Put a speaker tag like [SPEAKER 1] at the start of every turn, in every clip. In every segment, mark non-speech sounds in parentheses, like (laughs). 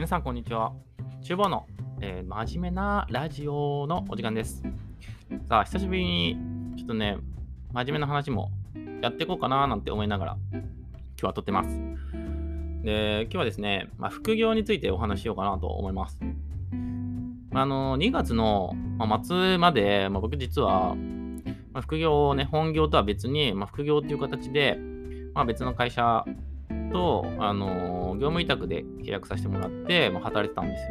[SPEAKER 1] 皆さん、こんにちは。厨房の、えー、真面目なラジオのお時間です。さあ、久しぶりに、ちょっとね、真面目な話もやっていこうかななんて思いながら、今日は撮ってます。で、今日はですね、まあ、副業についてお話しようかなと思います。あの、2月の、ま末まで、まあ、僕実は、ま、副業をね、本業とは別に、まあ、副業っていう形で、まあ、別の会社と、あの業務委託で契約させてもらって、まあ、働いてたんですよ。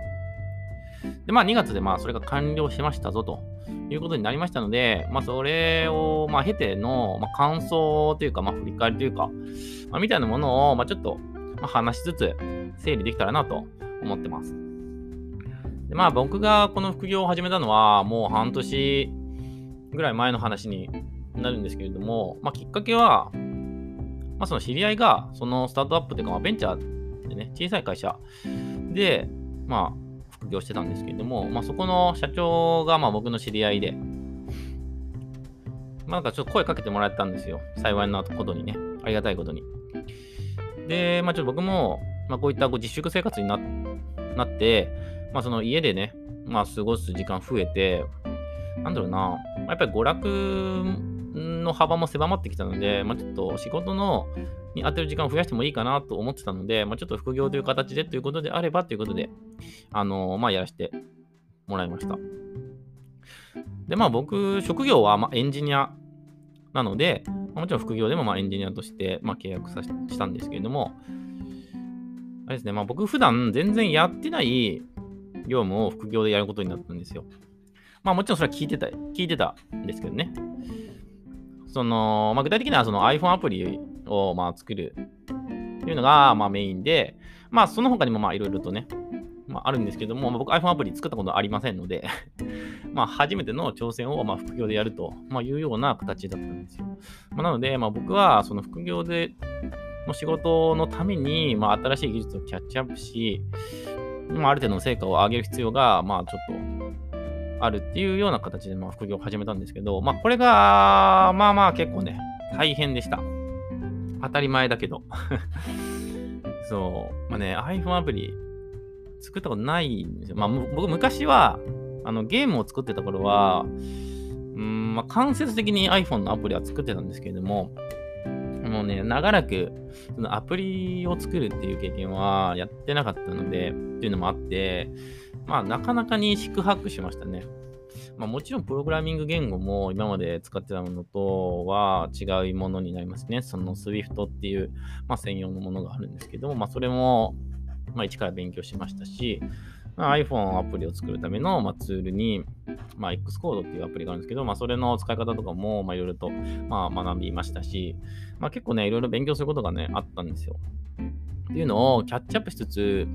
[SPEAKER 1] で、まあ2月でまあそれが完了しましたぞということになりましたので、まあそれをまあ経ての、まあ、感想というか、まあ振り返りというか、まあ、みたいなものをまあちょっとまあ話しつつ整理できたらなと思ってます。でまあ僕がこの副業を始めたのはもう半年ぐらい前の話になるんですけれども、まあきっかけは、まあ、その知り合いが、そのスタートアップというか、まあ、ベンチャーでね、小さい会社で、まあ、副業してたんですけれども、まあ、そこの社長が、まあ、僕の知り合いで、まあ、なんかちょっと声かけてもらえたんですよ。幸いなことにね。ありがたいことに。で、まあ、ちょっと僕も、まあ、こういったこう自粛生活にななって、まあ、その家でね、まあ、過ごす時間増えて、なんだろうな、やっぱり娯楽の幅も狭まってきたので、まあ、ちょっと仕事のに当てる時間を増やしてもいいかなと思ってたので、まあ、ちょっと副業という形でということであればということで、あの、まあ、やらせてもらいました。で、まあ僕、職業はまエンジニアなので、もちろん副業でもまエンジニアとしてま契約さしたんですけれども、あれですね、まあ僕普段全然やってない業務を副業でやることになったんですよ。まあもちろんそれは聞いてた、聞いてたんですけどね。その、まあ、具体的にはその iPhone アプリをまあ作るっていうのがまあメインで、まあその他にもいろいろとね、まあ、あるんですけども、まあ、僕 iPhone アプリ作ったことありませんので (laughs) まあ初めての挑戦をまあ副業でやると、いうような形だったんですよ。まあ、なので、まあ、僕はその副業での仕事のために、まあ、新しい技術をキャッチアップし、まあ、ある程度の成果を上げる必要が、まあちょっとあるっていうような形で、まあ、副業を始めたんですけど、まあ、これが、まあまあ結構ね、大変でした。当たり前だけど。(laughs) そう。まあね、iPhone アプリ作ったことないんですよ。まあ、僕昔は、あの、ゲームを作ってた頃は、うん、まあ、間接的に iPhone のアプリは作ってたんですけれども、もうね、長らく、そのアプリを作るっていう経験はやってなかったので、っていうのもあって、まあ、なかなかに宿泊しましたね。まあ、もちろんプログラミング言語も今まで使ってたものとは違うものになりますね。その Swift っていう、まあ、専用のものがあるんですけども、まあ、それも、まあ、一から勉強しましたし、まあ、iPhone アプリを作るための、まあ、ツールに、まあ、Xcode っていうアプリがあるんですけど、まあ、それの使い方とかも、まあ、いろいろと、まあ、学びましたし、まあ、結構ね、いろいろ勉強することがね、あったんですよ。っていうのをキャッチアップしつつ、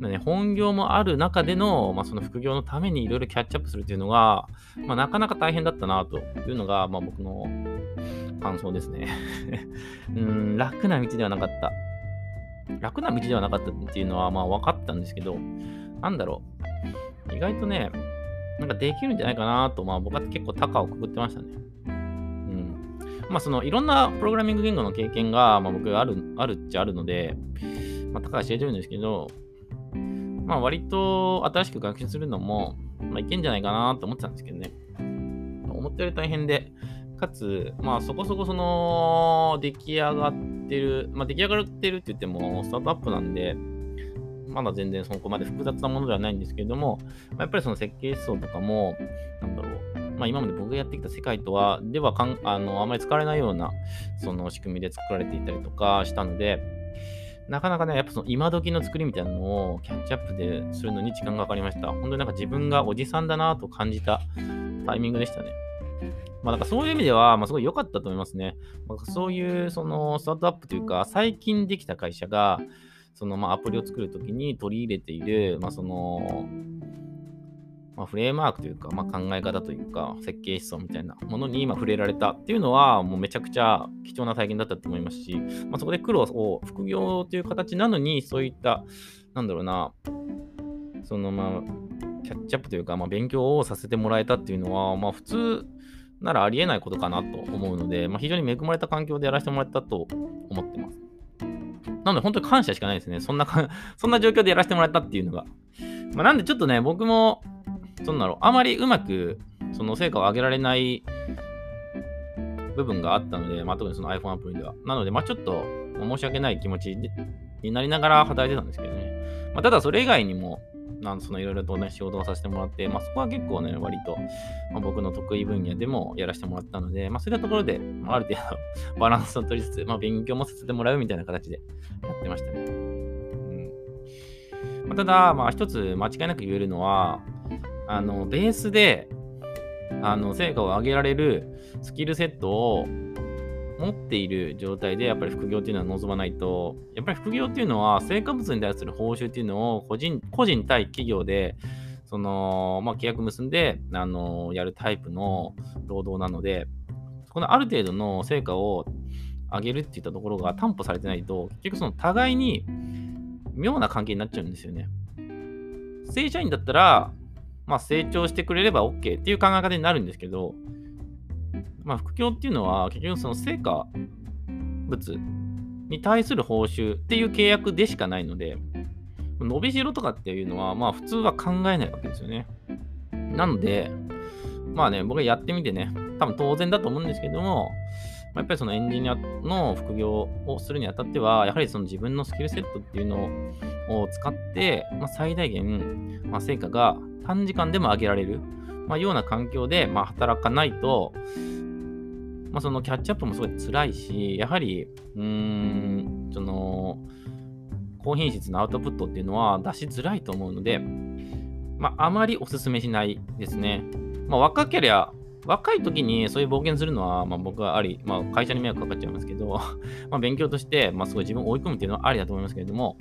[SPEAKER 1] まあね、本業もある中での、まあ、その副業のためにいろいろキャッチアップするっていうのが、まあ、なかなか大変だったなというのが、まあ、僕の感想ですね (laughs) うん。楽な道ではなかった。楽な道ではなかったっていうのはまあ分かったんですけど、なんだろう。意外とね、なんかできるんじゃないかなと、まあ僕は結構高をくくってましたね。うん。まあそのいろんなプログラミング言語の経験が、まあ、僕ある、あるっちゃあるので、まあ高は知れてるんですけど、まあ割と新しく学習するのも、まあいけんじゃないかなと思ってたんですけどね。思ったより大変で、かつ、まあそこそこその出来上がってる、まあ出来上がってるって言ってもスタートアップなんで、まだ全然そこまで複雑なものではないんですけれども、ま、やっぱりその設計思想とかも、なんだろう、まあ今まで僕がやってきた世界とは、ではかんあのあまり使われないようなその仕組みで作られていたりとかしたので、なかなかね、やっぱその今時の作りみたいなのをキャッチアップでするのに時間がかかりました。本当になんか自分がおじさんだなと感じたタイミングでしたね。まあ、だかそういう意味では、まあ、すごい良かったと思いますね。まあ、そういうそのスタートアップというか、最近できた会社が、そのまあアプリを作るときに取り入れている、まあ、そのまあ、フレームワークというか、まあ、考え方というか、設計思想みたいなものに今触れられたっていうのは、もうめちゃくちゃ貴重な体験だったと思いますし、まあ、そこで苦労を副業という形なのに、そういった、なんだろうな、そのまあ、キャッチアップというか、まあ、勉強をさせてもらえたっていうのは、まあ、普通ならありえないことかなと思うので、まあ、非常に恵まれた環境でやらせてもらったと思ってます。なので本当に感謝しかないですね。そんなか、(laughs) そんな状況でやらせてもらったっていうのが。まあ、なんでちょっとね、僕も、そんなの、あまりうまく、その成果を上げられない部分があったので、まあ、特にその iPhone アプリでは。なので、まあ、ちょっと申し訳ない気持ちになりながら働いてたんですけどね。まあ、ただ、それ以外にも、なんそのいろいろとね、仕事をさせてもらって、まあ、そこは結構ね、割と、まあ、僕の得意分野でもやらせてもらったので、まあ、そういったところで、まあ、ある程度 (laughs) バランスを取りつつ、まあ、勉強もさせてもらうみたいな形でやってましたね。うんまあ、ただ、まあ、一つ間違いなく言えるのは、あの、ベースで、あの、成果を上げられるスキルセットを持っている状態で、やっぱり副業っていうのは望まないと、やっぱり副業っていうのは、成果物に対する報酬っていうのを個人、個人対企業で、その、まあ、契約結んで、あの、やるタイプの労働なので、このある程度の成果を上げるっていったところが担保されてないと、結局その互いに妙な関係になっちゃうんですよね。正社員だったら、まあ、成長してくれれば OK っていう考え方になるんですけど、まあ、副業っていうのは結局その成果物に対する報酬っていう契約でしかないので、伸びしろとかっていうのは、まあ普通は考えないわけですよね。なので、まあね、僕はやってみてね、多分当然だと思うんですけども、やっぱりそのエンジニアの副業をするにあたっては、やはりその自分のスキルセットっていうのを使って、まあ、最大限、まあ、成果が短時間でも上げられる、まあ、ような環境で、まあ、働かないと、まあ、そのキャッチアップもすごい辛いし、やはり、うーん、その、高品質なアウトプットっていうのは出しづらいと思うので、まあ、あまりお勧めしないですね。まあ、若ければ、若い時にそういう冒険するのは、まあ、僕はあり、まあ、会社に迷惑かかっちゃいますけど、(laughs) まあ、勉強として、まあ、すごい自分を追い込むっていうのはありだと思いますけれども、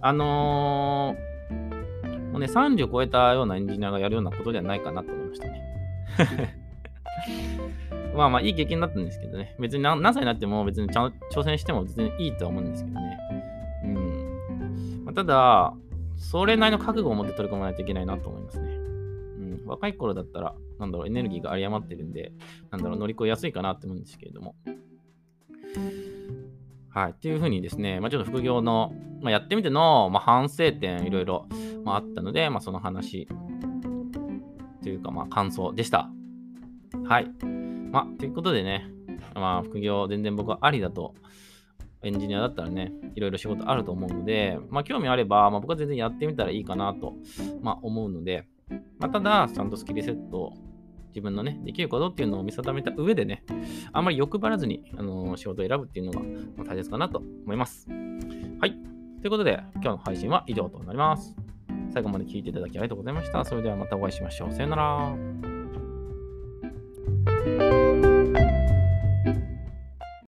[SPEAKER 1] あのー、もうね、30超えたようなエンジニアがやるようなことではないかなと思いましたね。まあまあいい経験だったんですけどね。別に何歳になっても別にちゃん挑戦しても別にいいとは思うんですけどね。うん。まあ、ただ、それなりの覚悟を持って取り組まないといけないなと思いますね。うん。若い頃だったら、なんだろう、エネルギーが有り余ってるんで、なんだろう、乗り越えやすいかなって思うんですけれども。はい。っていうふうにですね、まあ、ちょっと副業の、まあ、やってみての、まあ、反省点いろいろ、まあ、あったので、まあ、その話というか、まあ、感想でした。はい。まあ、ということでね、まあ、副業全然僕はありだと、エンジニアだったらね、いろいろ仕事あると思うので、まあ、興味あれば、まあ、僕は全然やってみたらいいかなと、まあ、思うので、まあ、ただ、ちゃんとスキルセット自分のね、できることっていうのを見定めた上でね、あんまり欲張らずに、あのー、仕事を選ぶっていうのが大切かなと思います。はい。ということで、今日の配信は以上となります。最後まで聞いていただきありがとうございました。それではまたお会いしましょう。さよなら。